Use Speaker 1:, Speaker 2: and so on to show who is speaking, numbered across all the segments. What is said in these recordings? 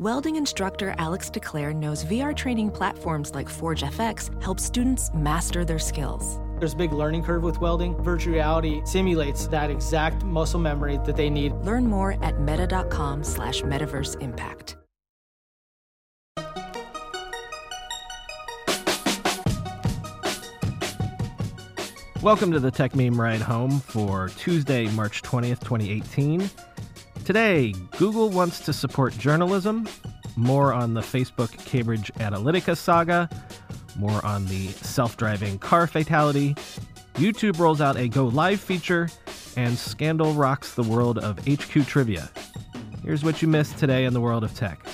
Speaker 1: Welding instructor Alex DeClaire knows VR training platforms like Forge FX help students master their skills.
Speaker 2: There's a big learning curve with welding. Virtual reality simulates that exact muscle memory that they need.
Speaker 1: Learn more at meta.com slash metaverse impact.
Speaker 3: Welcome to the Techmeme Ride Home for Tuesday, March 20th, 2018. Today, Google wants to support journalism, more on the Facebook Cambridge Analytica saga, more on the self driving car fatality. YouTube rolls out a Go Live feature, and Scandal rocks the world of HQ trivia. Here's what you missed today in the world of tech.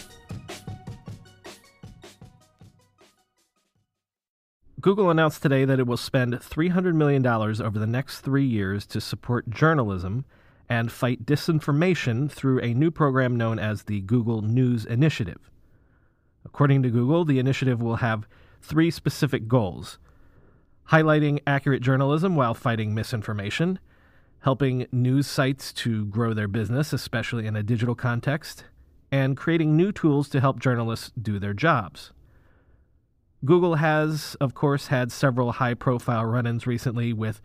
Speaker 3: Google announced today that it will spend $300 million over the next three years to support journalism and fight disinformation through a new program known as the Google News Initiative. According to Google, the initiative will have three specific goals highlighting accurate journalism while fighting misinformation, helping news sites to grow their business, especially in a digital context, and creating new tools to help journalists do their jobs. Google has, of course, had several high profile run ins recently with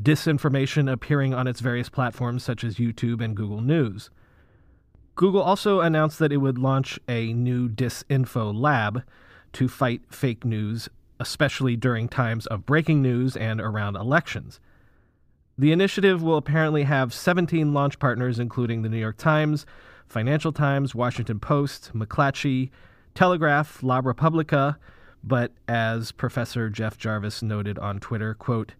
Speaker 3: disinformation appearing on its various platforms such as YouTube and Google News. Google also announced that it would launch a new Disinfo Lab to fight fake news, especially during times of breaking news and around elections. The initiative will apparently have 17 launch partners, including the New York Times, Financial Times, Washington Post, McClatchy, Telegraph, La Repubblica, but as Professor Jeff Jarvis noted on Twitter, quote,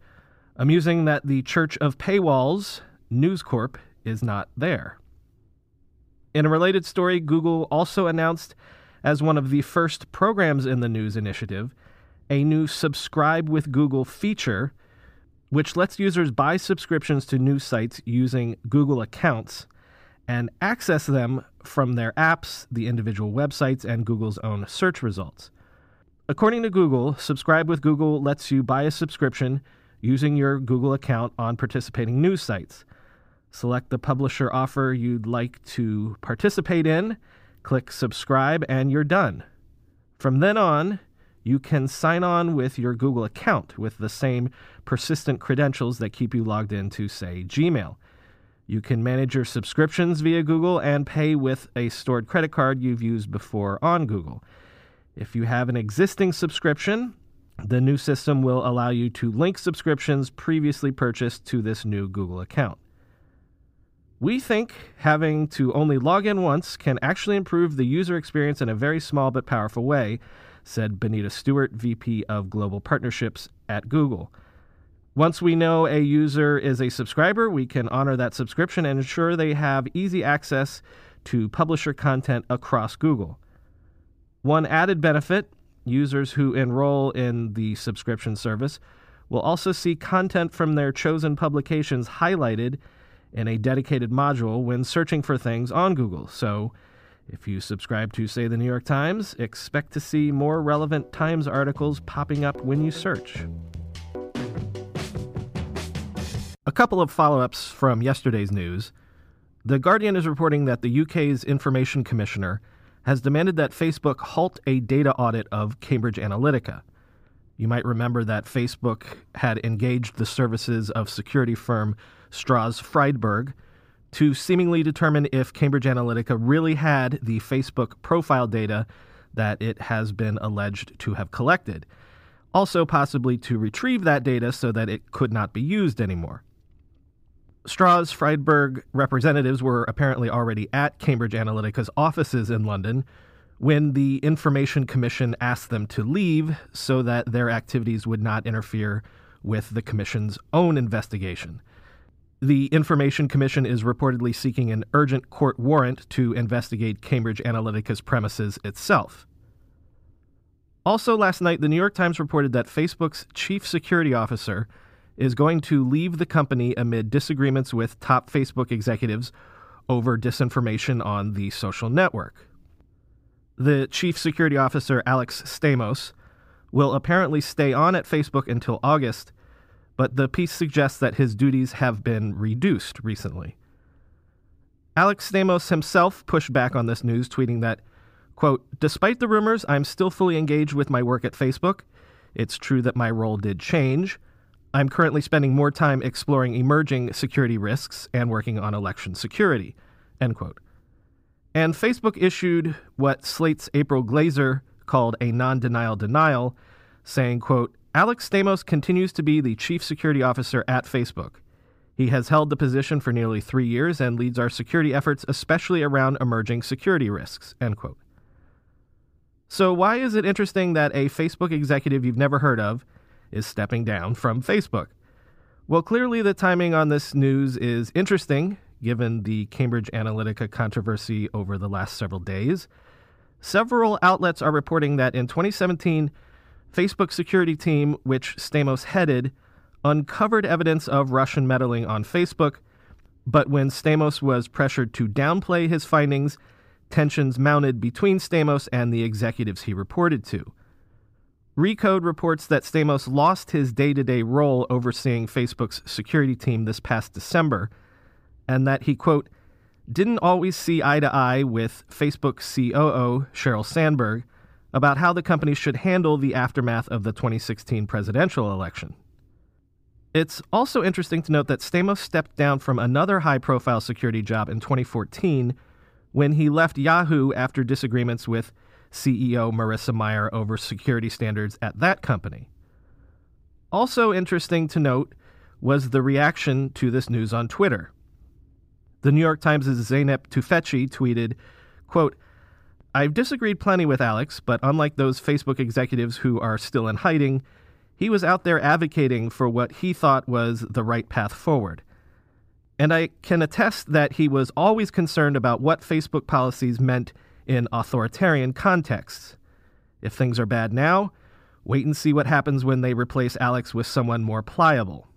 Speaker 3: amusing that the Church of Paywalls, News Corp, is not there. In a related story, Google also announced, as one of the first programs in the news initiative, a new Subscribe with Google feature, which lets users buy subscriptions to news sites using Google accounts and access them from their apps, the individual websites, and Google's own search results. According to Google, Subscribe with Google lets you buy a subscription using your Google account on participating news sites. Select the publisher offer you'd like to participate in, click subscribe, and you're done. From then on, you can sign on with your Google account with the same persistent credentials that keep you logged into, say, Gmail. You can manage your subscriptions via Google and pay with a stored credit card you've used before on Google. If you have an existing subscription, the new system will allow you to link subscriptions previously purchased to this new Google account. We think having to only log in once can actually improve the user experience in a very small but powerful way, said Benita Stewart, VP of Global Partnerships at Google. Once we know a user is a subscriber, we can honor that subscription and ensure they have easy access to publisher content across Google. One added benefit users who enroll in the subscription service will also see content from their chosen publications highlighted in a dedicated module when searching for things on Google. So, if you subscribe to, say, the New York Times, expect to see more relevant Times articles popping up when you search. A couple of follow ups from yesterday's news. The Guardian is reporting that the UK's Information Commissioner has demanded that Facebook halt a data audit of Cambridge Analytica. You might remember that Facebook had engaged the services of security firm Stroz Friedberg to seemingly determine if Cambridge Analytica really had the Facebook profile data that it has been alleged to have collected. Also, possibly to retrieve that data so that it could not be used anymore. Stroz Friedberg representatives were apparently already at Cambridge Analytica's offices in London when the Information Commission asked them to leave so that their activities would not interfere with the Commission's own investigation. The Information Commission is reportedly seeking an urgent court warrant to investigate Cambridge Analytica's premises itself. Also, last night, the New York Times reported that Facebook's chief security officer is going to leave the company amid disagreements with top Facebook executives over disinformation on the social network. The chief security officer, Alex Stamos, will apparently stay on at Facebook until August, but the piece suggests that his duties have been reduced recently. Alex Stamos himself pushed back on this news, tweeting that, Quote, Despite the rumors, I'm still fully engaged with my work at Facebook. It's true that my role did change. I'm currently spending more time exploring emerging security risks and working on election security. End quote. And Facebook issued what Slate's April Glaser called a non-denial denial, saying, quote, Alex Stamos continues to be the chief security officer at Facebook. He has held the position for nearly three years and leads our security efforts, especially around emerging security risks. End quote. So, why is it interesting that a Facebook executive you've never heard of is stepping down from Facebook? Well, clearly the timing on this news is interesting, given the Cambridge Analytica controversy over the last several days. Several outlets are reporting that in 2017, Facebook security team, which Stamos headed, uncovered evidence of Russian meddling on Facebook, but when Stamos was pressured to downplay his findings, tensions mounted between Stamos and the executives he reported to. Recode reports that Stamos lost his day to day role overseeing Facebook's security team this past December, and that he, quote, didn't always see eye to eye with Facebook COO Sheryl Sandberg about how the company should handle the aftermath of the 2016 presidential election. It's also interesting to note that Stamos stepped down from another high profile security job in 2014 when he left Yahoo after disagreements with CEO Marissa Mayer over security standards at that company. Also interesting to note was the reaction to this news on Twitter. The New York Times' Zeynep Tufekci tweeted, quote, I've disagreed plenty with Alex, but unlike those Facebook executives who are still in hiding, he was out there advocating for what he thought was the right path forward. And I can attest that he was always concerned about what Facebook policies meant in authoritarian contexts. If things are bad now, wait and see what happens when they replace Alex with someone more pliable.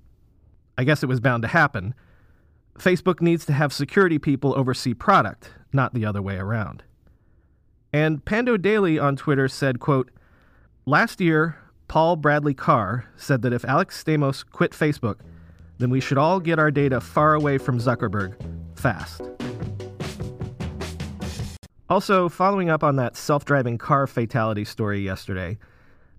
Speaker 3: I guess it was bound to happen. Facebook needs to have security people oversee product, not the other way around. And Pando Daily on Twitter said, quote, Last year, Paul Bradley Carr said that if Alex Stamos quit Facebook, then we should all get our data far away from Zuckerberg fast. Also, following up on that self driving car fatality story yesterday,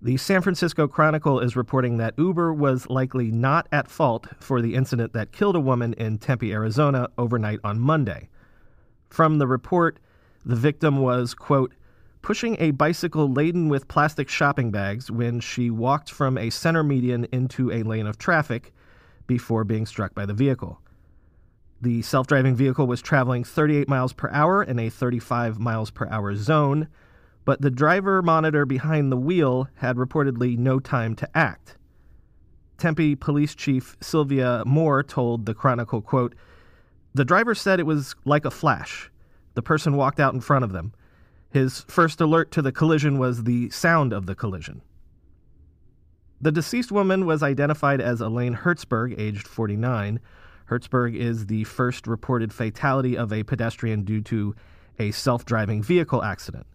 Speaker 3: the San Francisco Chronicle is reporting that Uber was likely not at fault for the incident that killed a woman in Tempe, Arizona overnight on Monday. From the report, the victim was, quote, pushing a bicycle laden with plastic shopping bags when she walked from a center median into a lane of traffic before being struck by the vehicle. The self driving vehicle was traveling 38 miles per hour in a 35 miles per hour zone, but the driver monitor behind the wheel had reportedly no time to act. Tempe Police Chief Sylvia Moir told the Chronicle, quote, The driver said it was like a flash. The person walked out in front of them. His first alert to the collision was the sound of the collision. The deceased woman was identified as Elaine Herzberg, aged 49. Herzberg is the first reported fatality of a pedestrian due to a self driving vehicle accident.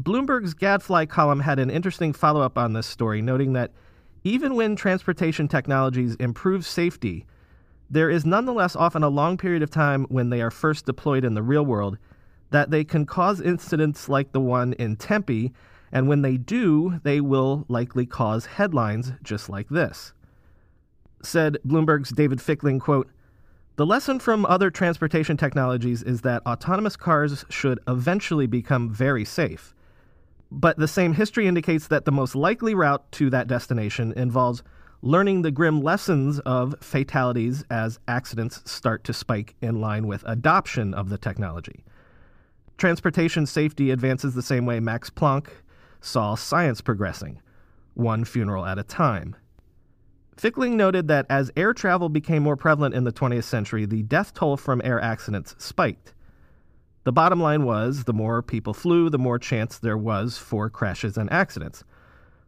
Speaker 3: Bloomberg's Gadfly column had an interesting follow up on this story, noting that even when transportation technologies improve safety, there is nonetheless often a long period of time when they are first deployed in the real world that they can cause incidents like the one in Tempe, and when they do, they will likely cause headlines just like this. Said Bloomberg's David Fickling, quote, the lesson from other transportation technologies is that autonomous cars should eventually become very safe. But the same history indicates that the most likely route to that destination involves learning the grim lessons of fatalities as accidents start to spike in line with adoption of the technology. Transportation safety advances the same way Max Planck saw science progressing, one funeral at a time. Fickling noted that as air travel became more prevalent in the 20th century, the death toll from air accidents spiked. The bottom line was the more people flew, the more chance there was for crashes and accidents.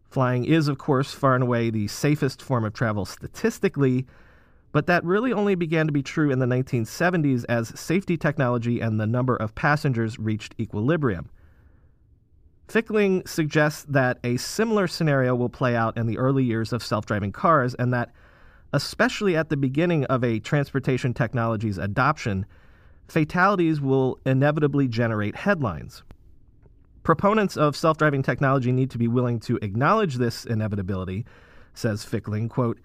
Speaker 3: Flying is, of course, far and away the safest form of travel statistically, but that really only began to be true in the 1970s as safety technology and the number of passengers reached equilibrium. Fickling suggests that a similar scenario will play out in the early years of self driving cars, and that, especially at the beginning of a transportation technology's adoption, fatalities will inevitably generate headlines. Proponents of self driving technology need to be willing to acknowledge this inevitability, says Fickling. Quote,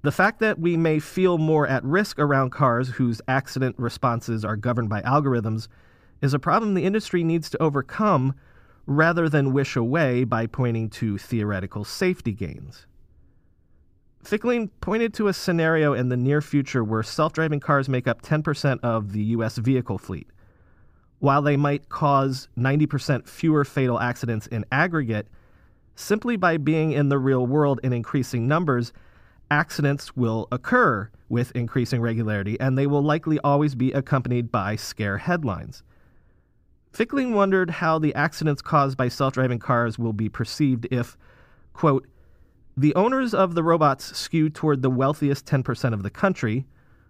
Speaker 3: the fact that we may feel more at risk around cars whose accident responses are governed by algorithms is a problem the industry needs to overcome rather than wish away by pointing to theoretical safety gains. Fickling pointed to a scenario in the near future where self driving cars make up 10% of the U.S. vehicle fleet. While they might cause 90% fewer fatal accidents in aggregate, simply by being in the real world in increasing numbers, accidents will occur with increasing regularity, and they will likely always be accompanied by scare headlines. Fickling wondered how the accidents caused by self driving cars will be perceived if, quote, the owners of the robots skew toward the wealthiest 10% of the country,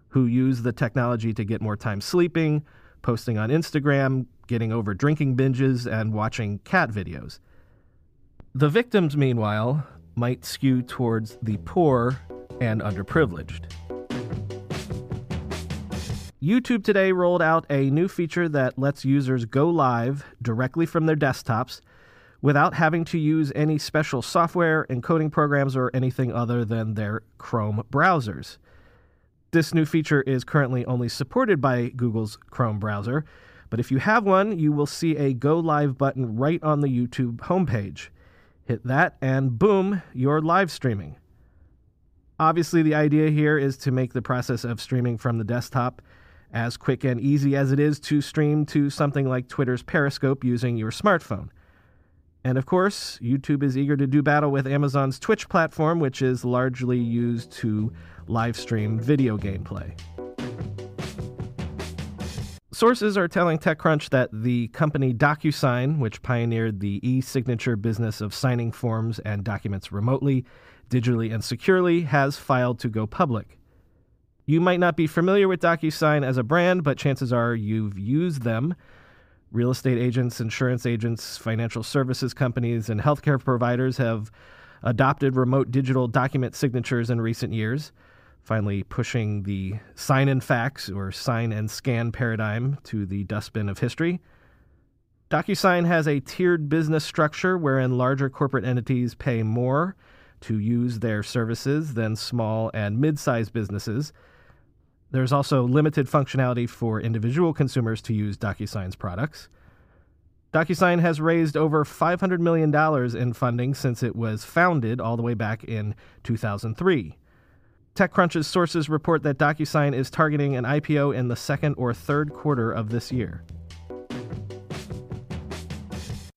Speaker 3: who use the technology to get more time sleeping, posting on Instagram, getting over drinking binges, and watching cat videos. The victims, meanwhile, might skew towards the poor and underprivileged. YouTube today rolled out a new feature that lets users go live directly from their desktops without having to use any special software, encoding programs, or anything other than their Chrome browsers. This new feature is currently only supported by Google's Chrome browser, but if you have one, you will see a Go Live button right on the YouTube homepage. Hit that, and boom, you're live streaming. Obviously, the idea here is to make the process of streaming from the desktop as quick and easy as it is to stream to something like Twitter's Periscope using your smartphone. And of course, YouTube is eager to do battle with Amazon's Twitch platform, which is largely used to live stream video gameplay. Sources are telling TechCrunch that the company DocuSign, which pioneered the e signature business of signing forms and documents remotely, digitally, and securely, has filed to go public. You might not be familiar with DocuSign as a brand, but chances are you've used them. Real estate agents, insurance agents, financial services companies, and healthcare providers have adopted remote digital document signatures in recent years finally pushing the sign and fax or sign and scan paradigm to the dustbin of history. DocuSign has a tiered business structure wherein larger corporate entities pay more to use their services than small and mid sized businesses. There's also limited functionality for individual consumers to use DocuSign's products. DocuSign has raised over $500 million in funding since it was founded all the way back in 2003. TechCrunch's sources report that DocuSign is targeting an IPO in the second or third quarter of this year.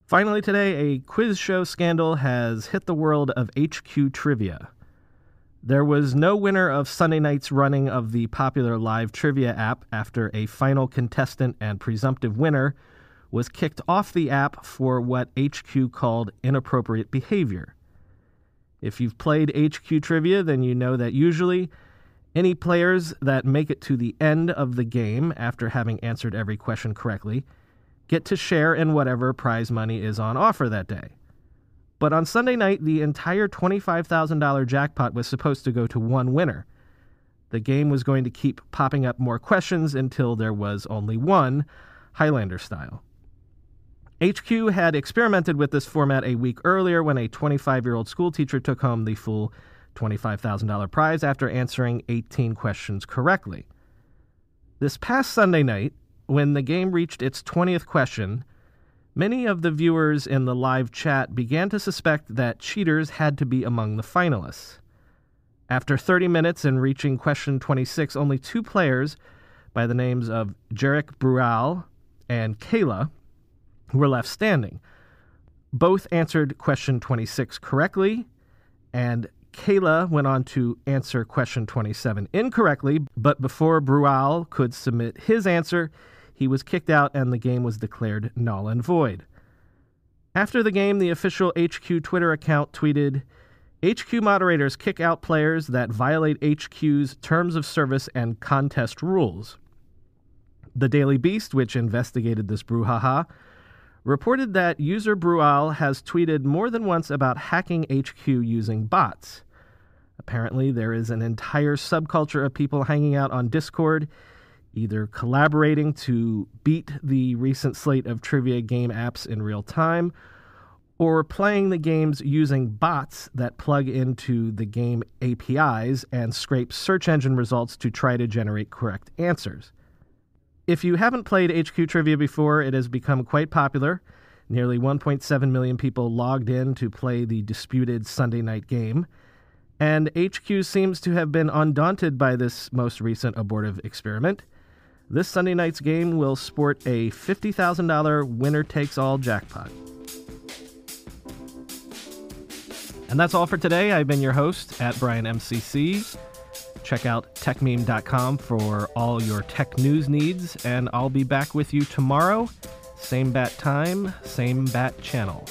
Speaker 3: Finally, today, a quiz show scandal has hit the world of HQ Trivia. There was no winner of Sunday night's running of the popular live trivia app after a final contestant and presumptive winner was kicked off the app for what HQ called inappropriate behavior. If you've played HQ Trivia, then you know that usually any players that make it to the end of the game after having answered every question correctly get to share in whatever prize money is on offer that day. But on Sunday night, the entire $25,000 jackpot was supposed to go to one winner. The game was going to keep popping up more questions until there was only one, Highlander style. HQ had experimented with this format a week earlier when a 25 year old schoolteacher took home the full $25,000 prize after answering 18 questions correctly. This past Sunday night, when the game reached its 20th question, many of the viewers in the live chat began to suspect that cheaters had to be among the finalists. After 30 minutes and reaching question 26, only two players by the names of Jarek Brual and Kayla were left standing. Both answered question 26 correctly, and Kayla went on to answer question 27 incorrectly, but before Brual could submit his answer, he was kicked out and the game was declared null and void. After the game, the official HQ Twitter account tweeted HQ moderators kick out players that violate HQ's terms of service and contest rules. The Daily Beast, which investigated this brouhaha, reported that user Brual has tweeted more than once about hacking HQ using bots. Apparently, there is an entire subculture of people hanging out on Discord either collaborating to beat the recent slate of trivia game apps in real time, or playing the games using bots that plug into the game APIs and scrape search engine results to try to generate correct answers. If you haven't played HQ Trivia before, it has become quite popular. Nearly 1.7 million people logged in to play the disputed Sunday night game. And HQ seems to have been undaunted by this most recent abortive experiment. This Sunday night's game will sport a $50,000 winner takes all jackpot. And that's all for today. I've been your host at Brian McCullough. Check out techmeme.com for all your tech news needs, and I'll be back with you tomorrow. Same bat time, same bat channel.